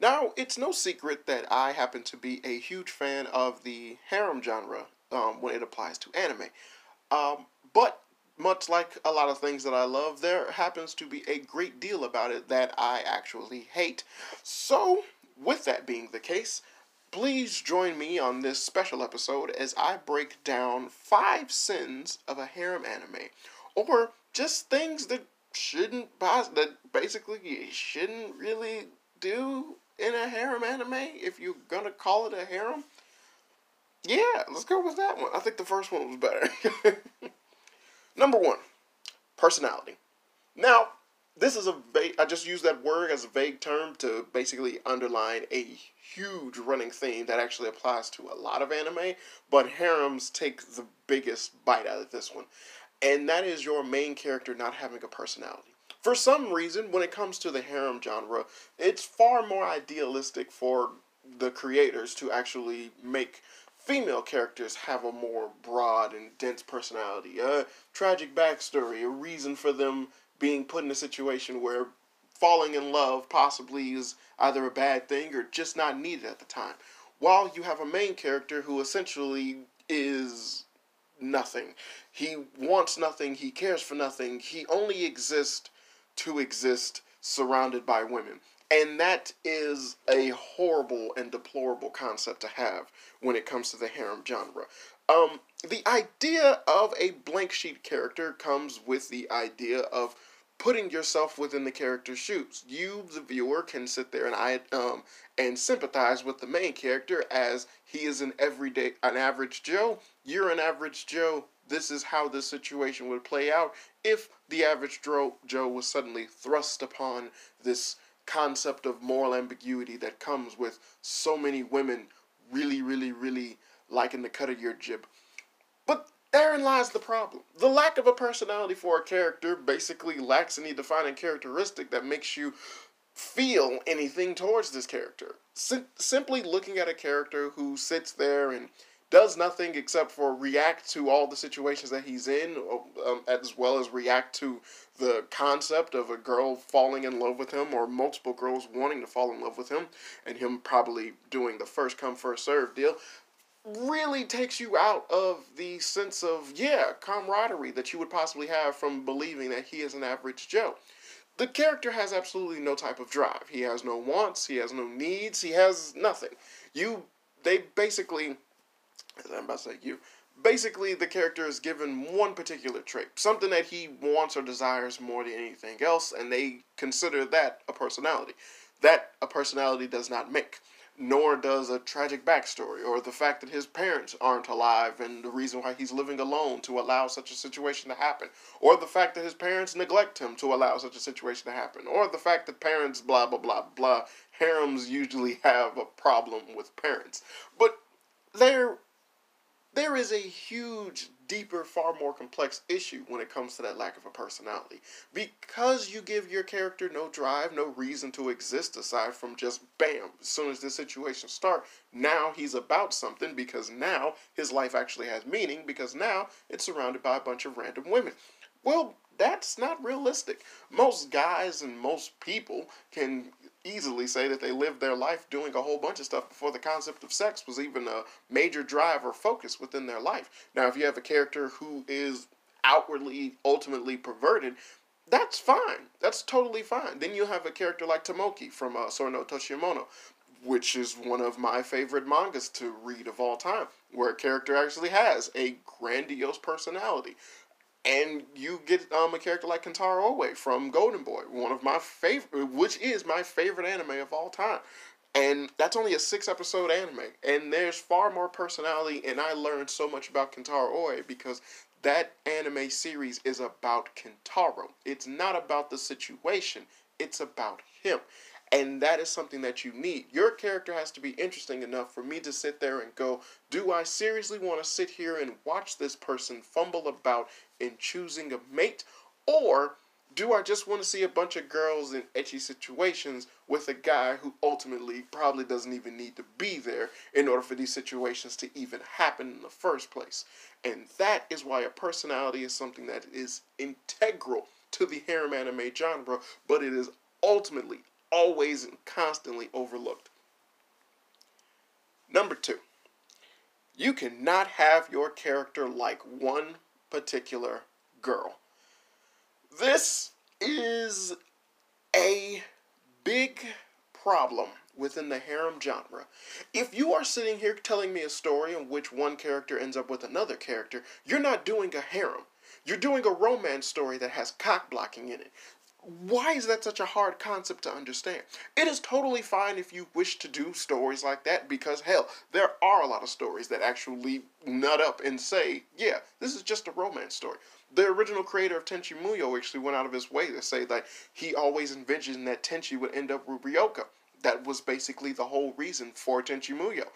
Now, it's no secret that I happen to be a huge fan of the harem genre um, when it applies to anime. Um, but much like a lot of things that I love, there happens to be a great deal about it that I actually hate. So, with that being the case, please join me on this special episode as I break down five sins of a harem anime, or just things that shouldn't that basically you shouldn't really do in a harem anime if you're gonna call it a harem. Yeah, let's go with that one. I think the first one was better. Number one, personality. Now, this is a vague, I just use that word as a vague term to basically underline a huge running theme that actually applies to a lot of anime, but harems take the biggest bite out of this one. And that is your main character not having a personality. For some reason, when it comes to the harem genre, it's far more idealistic for the creators to actually make female characters have a more broad and dense personality, a tragic backstory, a reason for them being put in a situation where falling in love possibly is either a bad thing or just not needed at the time. While you have a main character who essentially is nothing. He wants nothing, he cares for nothing, he only exists to exist surrounded by women. And that is a horrible and deplorable concept to have when it comes to the harem genre. Um, the idea of a blank sheet character comes with the idea of putting yourself within the character's shoes. You, the viewer, can sit there and I um and sympathize with the main character as he is an everyday, an average Joe. You're an average Joe. This is how this situation would play out if the average Joe Joe was suddenly thrust upon this concept of moral ambiguity that comes with so many women really, really, really liking the cut of your jib. But therein lies the problem. The lack of a personality for a character basically lacks any defining characteristic that makes you feel anything towards this character. Sim- simply looking at a character who sits there and does nothing except for react to all the situations that he's in, um, as well as react to the concept of a girl falling in love with him or multiple girls wanting to fall in love with him, and him probably doing the first come first serve deal. Really takes you out of the sense of, yeah, camaraderie that you would possibly have from believing that he is an average Joe. The character has absolutely no type of drive. He has no wants, he has no needs, he has nothing. You, they basically I'm about to say you. Basically, the character is given one particular trait, something that he wants or desires more than anything else, and they consider that a personality. That a personality does not make, nor does a tragic backstory or the fact that his parents aren't alive and the reason why he's living alone to allow such a situation to happen, or the fact that his parents neglect him to allow such a situation to happen, or the fact that parents blah blah blah blah. Harems usually have a problem with parents, but they're there is a huge, deeper, far more complex issue when it comes to that lack of a personality. Because you give your character no drive, no reason to exist aside from just bam, as soon as this situation starts, now he's about something because now his life actually has meaning because now it's surrounded by a bunch of random women. Well, that's not realistic. Most guys and most people can easily say that they lived their life doing a whole bunch of stuff before the concept of sex was even a major drive or focus within their life. Now, if you have a character who is outwardly, ultimately perverted, that's fine. That's totally fine. Then you have a character like Tomoki from uh, Sora no Otoshimono, which is one of my favorite mangas to read of all time, where a character actually has a grandiose personality and you get um, a character like Kintaro Oe from Golden Boy, one of my favorite, which is my favorite anime of all time. And that's only a six episode anime, and there's far more personality, and I learned so much about Kintaro Oe because that anime series is about Kintaro. It's not about the situation, it's about him. And that is something that you need. Your character has to be interesting enough for me to sit there and go, do I seriously want to sit here and watch this person fumble about in choosing a mate? Or do I just want to see a bunch of girls in ecchi situations with a guy who ultimately probably doesn't even need to be there in order for these situations to even happen in the first place? And that is why a personality is something that is integral to the harem anime genre, but it is ultimately always and constantly overlooked. Number two, you cannot have your character like one particular girl. This is a big problem within the harem genre. If you are sitting here telling me a story in which one character ends up with another character, you're not doing a harem. You're doing a romance story that has cock blocking in it. Why is that such a hard concept to understand? It is totally fine if you wish to do stories like that because, hell, there are a lot of stories that actually nut up and say, yeah, this is just a romance story. The original creator of Tenchi Muyo actually went out of his way to say that he always envisioned that Tenchi would end up with Ryoko. That was basically the whole reason for Tenchi Muyo.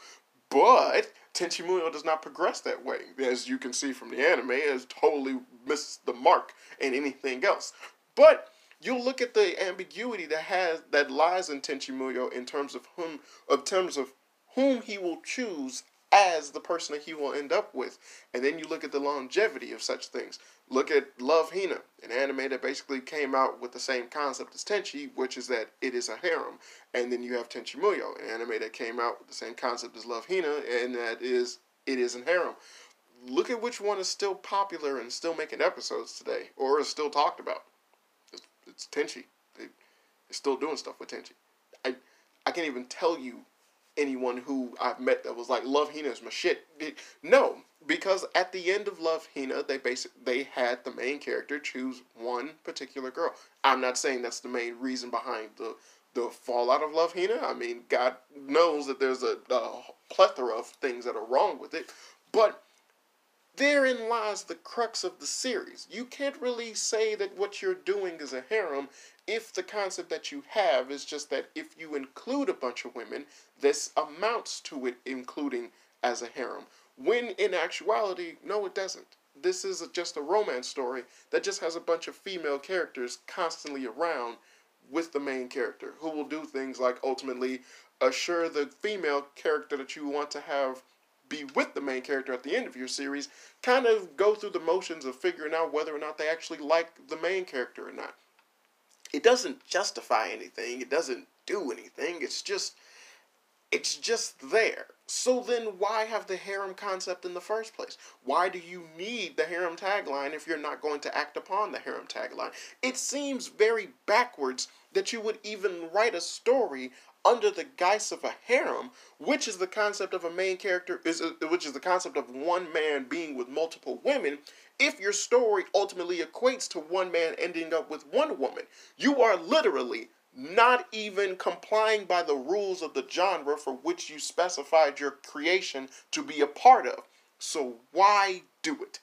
But Tenchi Muyo does not progress that way. As you can see from the anime, it has totally missed the mark in anything else. But you look at the ambiguity that has that lies in Tenchi Muyo in terms of whom of terms of whom he will choose as the person that he will end up with. And then you look at the longevity of such things. Look at Love Hina, an anime that basically came out with the same concept as Tenchi, which is that it is a harem. And then you have Tenchi Muyo, an anime that came out with the same concept as Love Hina, and that is it is a harem. Look at which one is still popular and still making episodes today, or is still talked about. It's, Tenchi. They, they're still doing stuff with Tenchi. I I can't even tell you anyone who I've met that was like, Love Hina is my shit. No, because at the end of Love Hina, they basic they had the main character choose one particular girl. I'm not saying that's the main reason behind the the fallout of Love Hina. I mean, God knows that there's a, a plethora of things that are wrong with it, but therein lies the crux of the series. You can't really say that what you're doing is a harem if the concept that you have is just that if you include a bunch of women, this amounts to it including as a harem. When in actuality, no, it doesn't. This is just a romance story that just has a bunch of female characters constantly around with the main character who will do things like ultimately assure the female character that you want to have be with the main character at the end of your series kind of go through the motions of figuring out whether or not they actually like the main character or not it doesn't justify anything. It doesn't do anything. It's just it's just there. So then why have the harem concept in the first place? Why do you need the harem tagline if you're not going to act upon the harem tagline? It seems very backwards that you would even write a story under the guise of a harem, which is the concept of a main character is uh, which is the concept of one man being with multiple women, if your story ultimately equates to one man ending up with one woman. You are literally not even complying by the rules of the genre for which you specified your creation to be a part of. So why do it?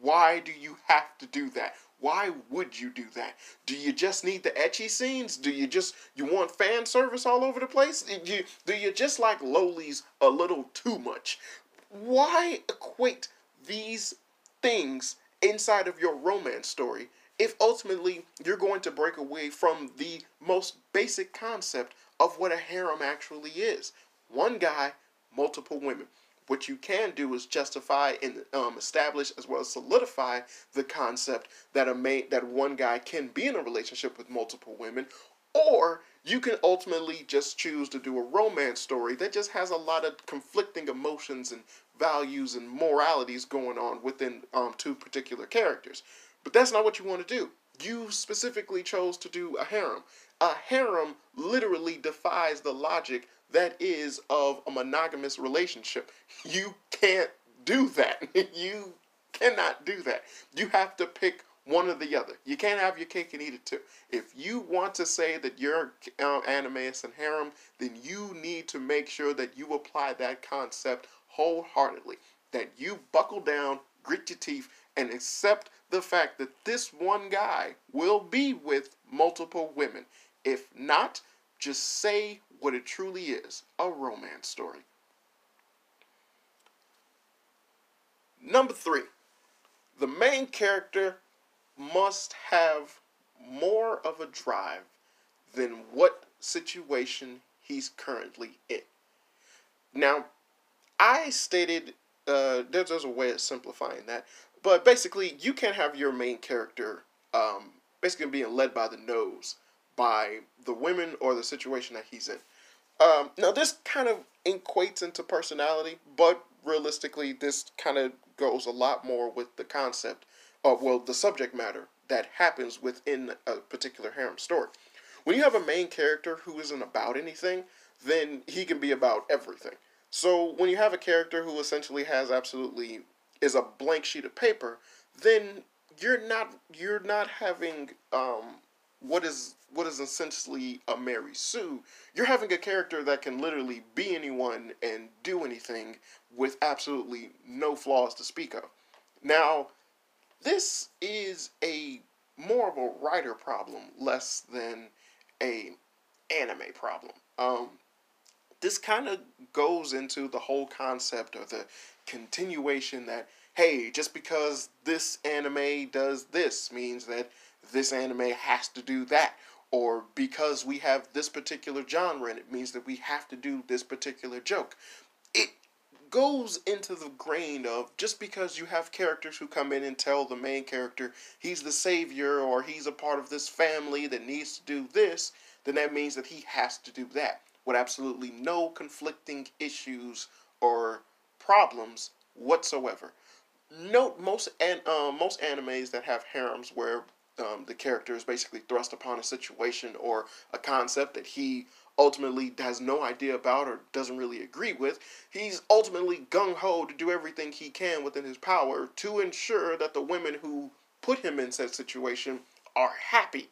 Why do you have to do that? Why would you do that? Do you just need the ecchi scenes? Do you just you want fan service all over the place? Do you do you just like lolis a little too much? Why equate these things inside of your romance story if ultimately you're going to break away from the most basic concept of what a harem actually is one guy, multiple women. What you can do is justify and um, establish as well as solidify the concept that a that one guy can be in a relationship with multiple women, or you can ultimately just choose to do a romance story that just has a lot of conflicting emotions and values and moralities going on within um, two particular characters. But that's not what you want to do. You specifically chose to do a harem. A harem literally defies the logic that is of a monogamous relationship. You can't do that. you cannot do that. You have to pick one or the other. You can't have your cake and eat it too. If you want to say that you're um, anime and harem, then you need to make sure that you apply that concept wholeheartedly. That you buckle down, grit your teeth, and accept the fact that this one guy will be with multiple women. If not, just say what it truly is a romance story. Number three, the main character must have more of a drive than what situation he's currently in. Now, I stated uh, there's, there's a way of simplifying that, but basically, you can't have your main character um, basically being led by the nose by the women or the situation that he's in. Um, now, this kind of equates into personality, but realistically, this kind of goes a lot more with the concept of, well, the subject matter that happens within a particular harem story. When you have a main character who isn't about anything, then he can be about everything. So when you have a character who essentially has absolutely is a blank sheet of paper, then you're not you're not having um, what is what is essentially a Mary Sue. You're having a character that can literally be anyone and do anything with absolutely no flaws to speak of. Now, this is a more of a writer problem, less than a anime problem. Um, this kind of goes into the whole concept of the continuation that hey, just because this anime does this means that this anime has to do that. Or because we have this particular genre and it means that we have to do this particular joke. It goes into the grain of just because you have characters who come in and tell the main character he's the savior or he's a part of this family that needs to do this, then that means that he has to do that with absolutely no conflicting issues or problems whatsoever. Note most an, uh, most animes that have harems where um, the character is basically thrust upon a situation or a concept that he ultimately has no idea about or doesn't really agree with. He's ultimately gung ho to do everything he can within his power to ensure that the women who put him in said situation are happy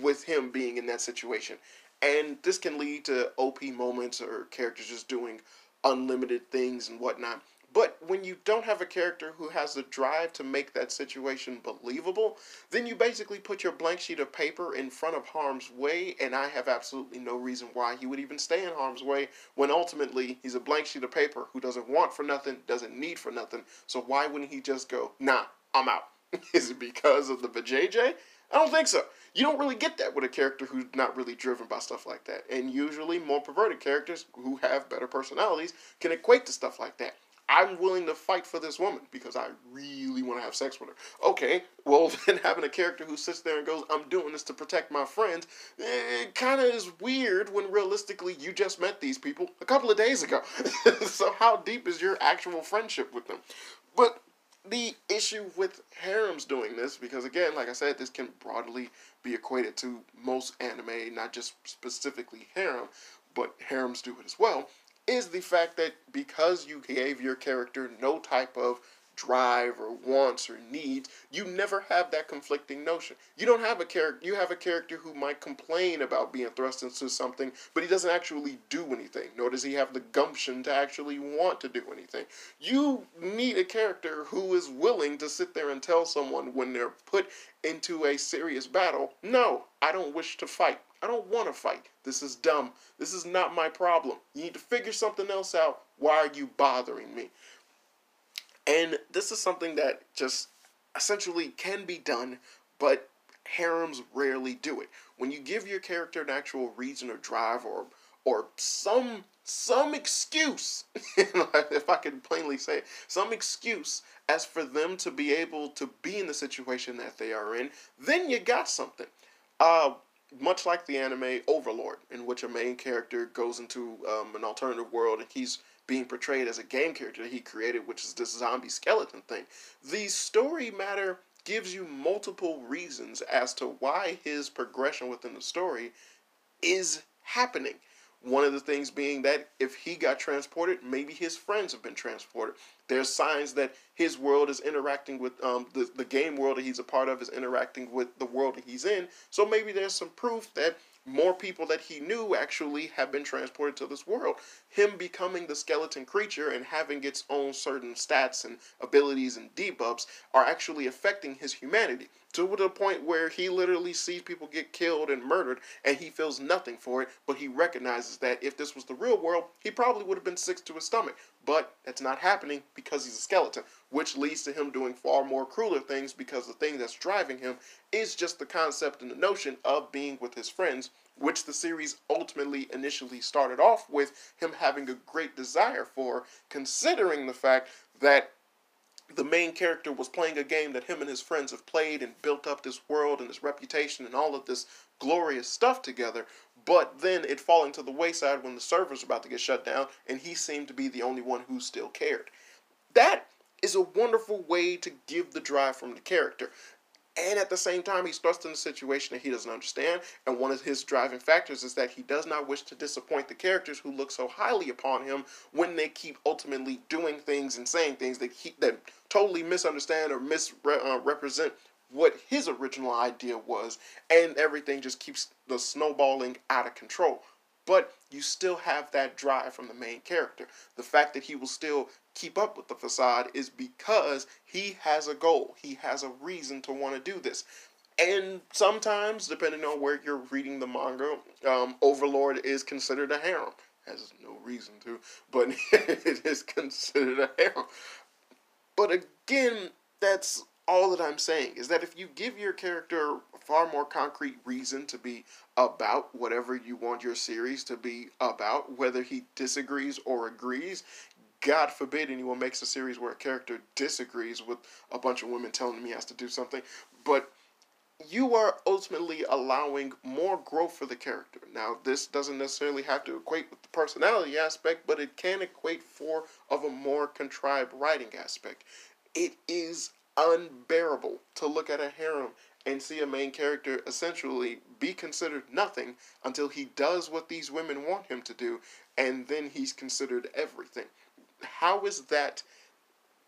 with him being in that situation. And this can lead to OP moments or characters just doing unlimited things and whatnot. But when you don't have a character who has the drive to make that situation believable, then you basically put your blank sheet of paper in front of harm's way, and I have absolutely no reason why he would even stay in harm's way when ultimately he's a blank sheet of paper who doesn't want for nothing, doesn't need for nothing. So why wouldn't he just go, nah, I'm out? Is it because of the vajayjay? I don't think so. You don't really get that with a character who's not really driven by stuff like that. And usually, more perverted characters who have better personalities can equate to stuff like that. I'm willing to fight for this woman because I really want to have sex with her. Okay, well, then having a character who sits there and goes, I'm doing this to protect my friends, eh, it kind of is weird when realistically you just met these people a couple of days ago. so, how deep is your actual friendship with them? But the issue with harems doing this, because again, like I said, this can broadly be equated to most anime, not just specifically harem, but harems do it as well is the fact that because you gave your character no type of drive or wants or needs, you never have that conflicting notion. You don't have a character you have a character who might complain about being thrust into something, but he doesn't actually do anything, nor does he have the gumption to actually want to do anything. You need a character who is willing to sit there and tell someone when they're put into a serious battle, no, I don't wish to fight. I don't want to fight. This is dumb. This is not my problem. You need to figure something else out. Why are you bothering me? And this is something that just essentially can be done, but harems rarely do it. When you give your character an actual reason or drive or or some some excuse, if I can plainly say it, some excuse as for them to be able to be in the situation that they are in, then you got something. Uh, much like the anime Overlord, in which a main character goes into um, an alternative world and he's being portrayed as a game character that he created, which is this zombie skeleton thing. The story matter gives you multiple reasons as to why his progression within the story is happening. One of the things being that if he got transported, maybe his friends have been transported. There's signs that his world is interacting with um, the, the game world that he's a part of is interacting with the world that he's in. So maybe there's some proof that more people that he knew actually have been transported to this world. Him becoming the skeleton creature and having its own certain stats and abilities and debuffs are actually affecting his humanity to the point where he literally sees people get killed and murdered and he feels nothing for it, but he recognizes that if this was the real world, he probably would have been sick to his stomach. But that's not happening because he's a skeleton, which leads to him doing far more crueler things because the thing that's driving him is just the concept and the notion of being with his friends, which the series ultimately initially started off with him having a great desire for, considering the fact that the main character was playing a game that him and his friends have played and built up this world and this reputation and all of this glorious stuff together, but then it falling to the wayside when the server's about to get shut down, and he seemed to be the only one who still cared. That is a wonderful way to give the drive from the character. And at the same time, he's thrust in a situation that he doesn't understand. And one of his driving factors is that he does not wish to disappoint the characters who look so highly upon him when they keep ultimately doing things and saying things that he that totally misunderstand or misrepresent uh, what his original idea was, and everything just keeps the snowballing out of control. But you still have that drive from the main character. The fact that he will still keep up with the facade is because he has a goal. He has a reason to want to do this. And sometimes, depending on where you're reading the manga, um, Overlord is considered a harem. Has no reason to, but it is considered a harem. But again, that's all that I'm saying is that if you give your character far more concrete reason to be about whatever you want your series to be about, whether he disagrees or agrees, God forbid anyone makes a series where a character disagrees with a bunch of women telling him he has to do something, but you are ultimately allowing more growth for the character. Now, this doesn't necessarily have to equate with the personality aspect, but it can equate for of a more contrived writing aspect. It is unbearable to look at a harem and see a main character essentially be considered nothing until he does what these women want him to do, and then he's considered everything how is that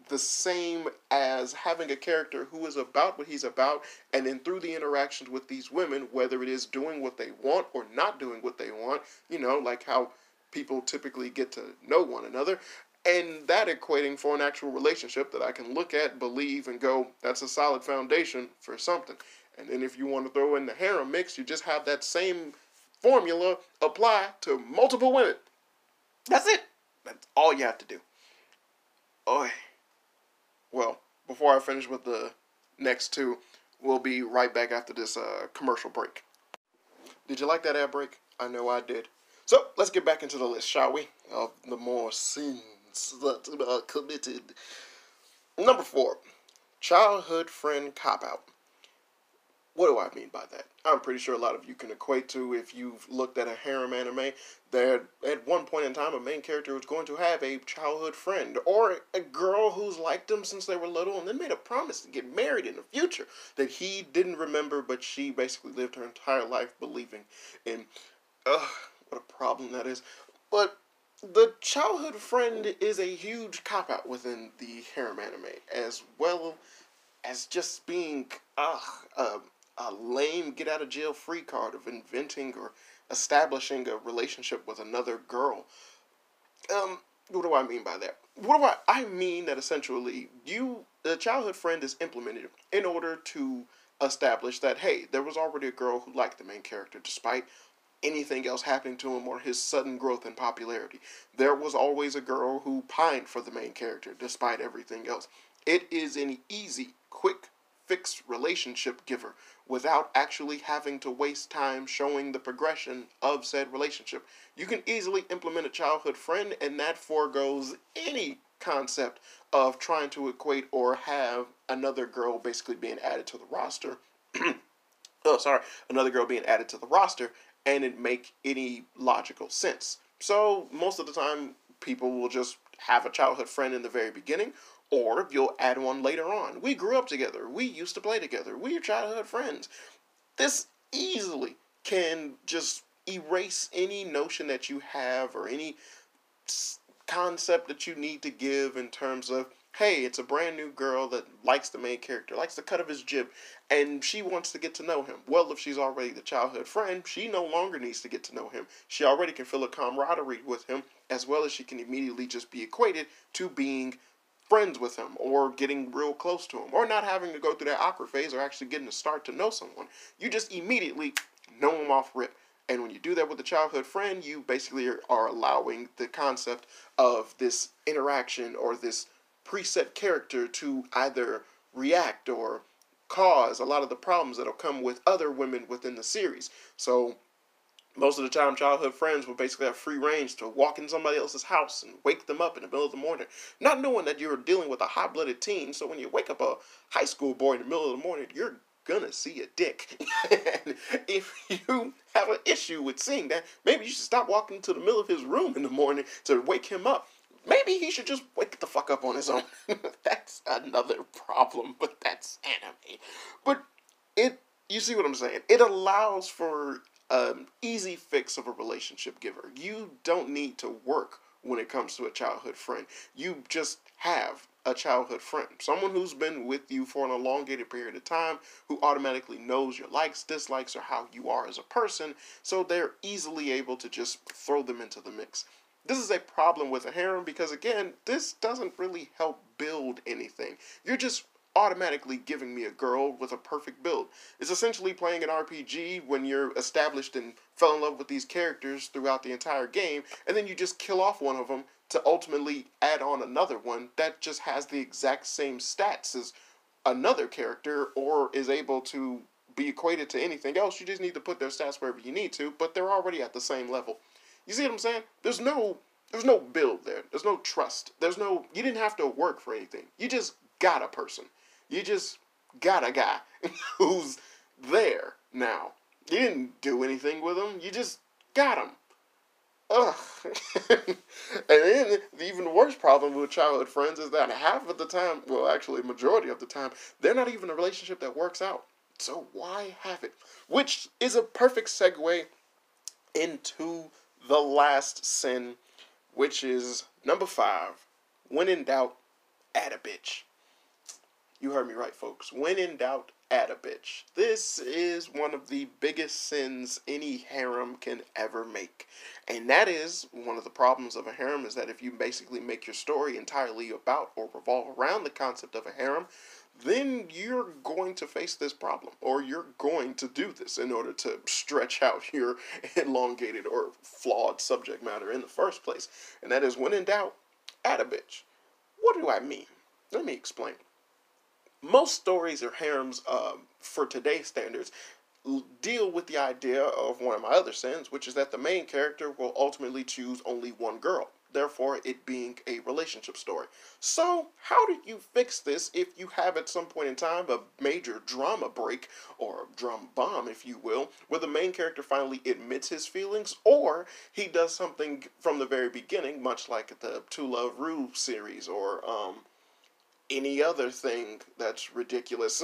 the same as having a character who is about what he's about and then through the interactions with these women whether it is doing what they want or not doing what they want you know like how people typically get to know one another and that equating for an actual relationship that I can look at, believe, and go, that's a solid foundation for something. And then if you want to throw in the harem mix, you just have that same formula apply to multiple women. That's it. That's all you have to do. Oh, well, before I finish with the next two, we'll be right back after this uh, commercial break. Did you like that ad break? I know I did. So let's get back into the list, shall we? Of the more sins that are committed. Number four, childhood friend cop out. What do I mean by that? I'm pretty sure a lot of you can equate to if you've looked at a harem anime that at one point in time a main character was going to have a childhood friend or a girl who's liked them since they were little and then made a promise to get married in the future that he didn't remember but she basically lived her entire life believing in. Ugh, what a problem that is. But the childhood friend is a huge cop out within the harem anime as well as just being uh, a lame get out of jail free card of inventing or establishing a relationship with another girl. Um, what do I mean by that? What do I I mean that essentially you the childhood friend is implemented in order to establish that hey, there was already a girl who liked the main character despite anything else happening to him or his sudden growth in popularity. There was always a girl who pined for the main character despite everything else. It is an easy, quick fixed relationship giver without actually having to waste time showing the progression of said relationship. You can easily implement a childhood friend, and that foregoes any concept of trying to equate or have another girl basically being added to the roster. oh, sorry, another girl being added to the roster, and it make any logical sense. So most of the time, people will just have a childhood friend in the very beginning, or you'll add one later on. We grew up together. We used to play together. We are childhood friends. This easily can just erase any notion that you have or any concept that you need to give in terms of hey, it's a brand new girl that likes the main character, likes the cut of his jib, and she wants to get to know him. Well, if she's already the childhood friend, she no longer needs to get to know him. She already can feel a camaraderie with him, as well as she can immediately just be equated to being friends with him or getting real close to him or not having to go through that awkward phase or actually getting to start to know someone. You just immediately know them off rip. And when you do that with a childhood friend, you basically are allowing the concept of this interaction or this preset character to either react or cause a lot of the problems that'll come with other women within the series. So most of the time childhood friends would basically have free range to walk in somebody else's house and wake them up in the middle of the morning not knowing that you're dealing with a hot-blooded teen so when you wake up a high school boy in the middle of the morning you're gonna see a dick. and if you have an issue with seeing that, maybe you should stop walking to the middle of his room in the morning to wake him up. Maybe he should just wake the fuck up on his own. that's another problem, but that's anime. But it, you see what I'm saying? It allows for easy fix of a relationship giver. You don't need to work when it comes to a childhood friend. You just have a childhood friend, someone who's been with you for an elongated period of time, who automatically knows your likes, dislikes, or how you are as a person, so they're easily able to just throw them into the mix. This is a problem with a harem because, again, this doesn't really help build anything. You're just automatically giving me a girl with a perfect build. It's essentially playing an RPG when you're established and fell in love with these characters throughout the entire game, and then you just kill off one of them to ultimately add on another one that just has the exact same stats as another character or is able to be equated to anything else. You just need to put their stats wherever you need to, but they're already at the same level. You see what I'm saying? There's no there's no build there. There's no trust. There's no you didn't have to work for anything. You just got a person. You just got a guy who's there now. You didn't do anything with him. You just got him. Ugh. and then the even worse problem with childhood friends is that half of the time, well, actually, majority of the time, they're not even a relationship that works out. So why have it? Which is a perfect segue into the last sin, which is number five. When in doubt, add a bitch. You heard me right, folks. When in doubt, add a bitch. This is one of the biggest sins any harem can ever make. And that is one of the problems of a harem is that if you basically make your story entirely about or revolve around the concept of a harem, then you're going to face this problem or you're going to do this in order to stretch out your elongated or flawed subject matter in the first place. And that is when in doubt, add a bitch. What do I mean? Let me explain most stories or harems um, for today's standards deal with the idea of one of my other sins, which is that the main character will ultimately choose only one girl, therefore, it being a relationship story. So, how do you fix this if you have at some point in time a major drama break, or drum bomb, if you will, where the main character finally admits his feelings, or he does something from the very beginning, much like the To Love Ru series, or um, any other thing that's ridiculous,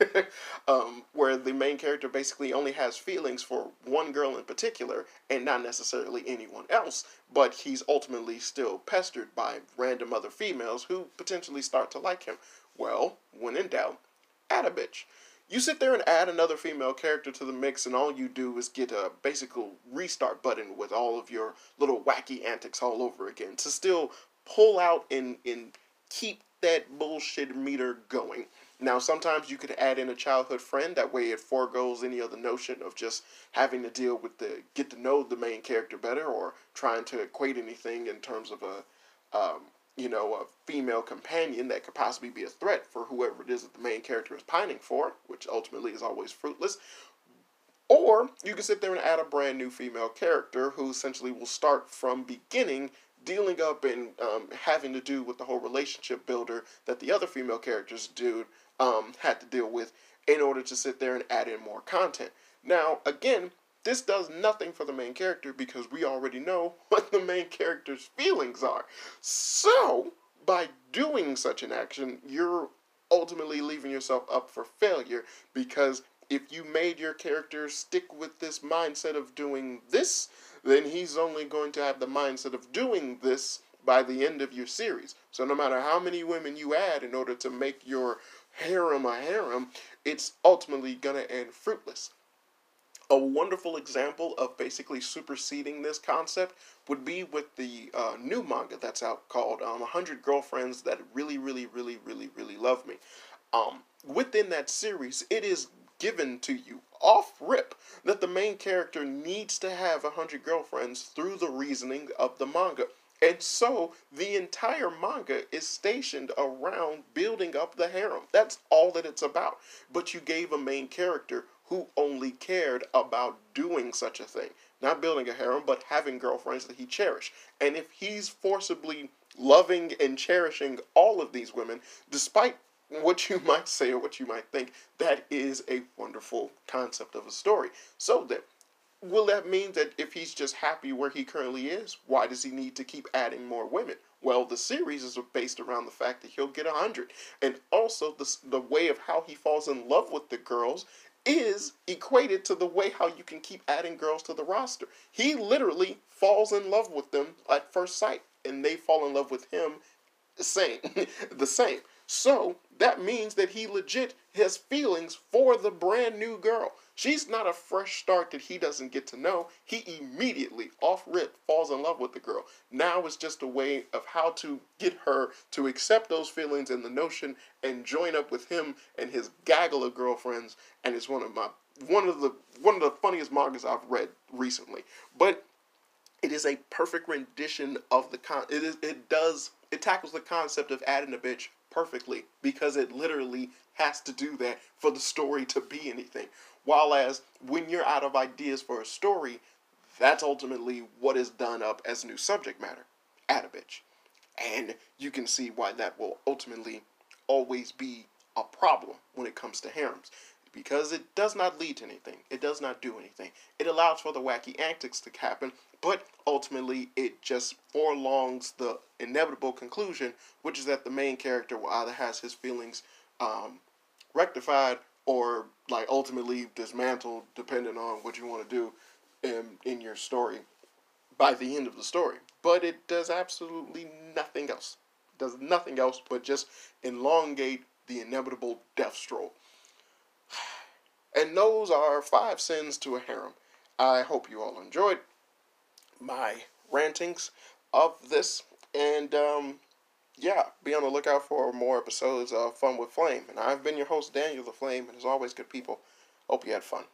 um, where the main character basically only has feelings for one girl in particular and not necessarily anyone else, but he's ultimately still pestered by random other females who potentially start to like him. Well, when in doubt, add a bitch. You sit there and add another female character to the mix, and all you do is get a basic restart button with all of your little wacky antics all over again to still pull out and, and keep that bullshit meter going. Now, sometimes you could add in a childhood friend. That way, it foregoes any other notion of just having to deal with the get to know the main character better or trying to equate anything in terms of a, um, you know, a female companion that could possibly be a threat for whoever it is that the main character is pining for, which ultimately is always fruitless. Or you can sit there and add a brand new female character who essentially will start from beginning dealing up and um, having to do with the whole relationship builder that the other female characters do um, had to deal with in order to sit there and add in more content. Now, again, this does nothing for the main character because we already know what the main character's feelings are. So, by doing such an action, you're ultimately leaving yourself up for failure because if you made your character stick with this mindset of doing this, then he's only going to have the mindset of doing this by the end of your series. So no matter how many women you add in order to make your harem a harem, it's ultimately going to end fruitless. A wonderful example of basically superseding this concept would be with the uh, new manga that's out called um, 100 Girlfriends That Really, Really, Really, Really, Really Love Me. Um, within that series, it is given to you off rip that the main character needs to have a hundred girlfriends through the reasoning of the manga. And so the entire manga is stationed around building up the harem. That's all that it's about. But you gave a main character who only cared about doing such a thing. Not building a harem, but having girlfriends that he cherished. And if he's forcibly loving and cherishing all of these women, despite what you might say or what you might think, that is a wonderful concept of a story. So then, will that mean that if he's just happy where he currently is, why does he need to keep adding more women? Well, the series is based around the fact that he'll get a hundred, and also the the way of how he falls in love with the girls is equated to the way how you can keep adding girls to the roster. He literally falls in love with them at first sight, and they fall in love with him same, the same. So that means that he legit has feelings for the brand new girl. She's not a fresh start that he doesn't get to know. He immediately, off rip, falls in love with the girl. Now it's just a way of how to get her to accept those feelings and the notion and join up with him and his gaggle of girlfriends. And it's one of my one of the one of the funniest mangas I've read recently. But it is a perfect rendition of the con. It is. It does. It tackles the concept of adding a bitch perfectly because it literally has to do that for the story to be anything. While as when you're out of ideas for a story, that's ultimately what is done up as new subject matter. Add a bitch. And you can see why that will ultimately always be a problem when it comes to harems. Because it does not lead to anything. It does not do anything. It allows for the wacky antics to happen, but ultimately it just forelongs the inevitable conclusion, which is that the main character will either has his feelings um, rectified or like ultimately dismantled, depending on what you want to do in in your story by the end of the story. But it does absolutely nothing else. It does nothing else but just elongate the inevitable death stroll. And those are five sins to a harem. I hope you all enjoyed my rantings of this. And um, yeah, be on the lookout for more episodes of Fun with Flame. And I've been your host, Daniel the Flame, and as always, good people, hope you had fun.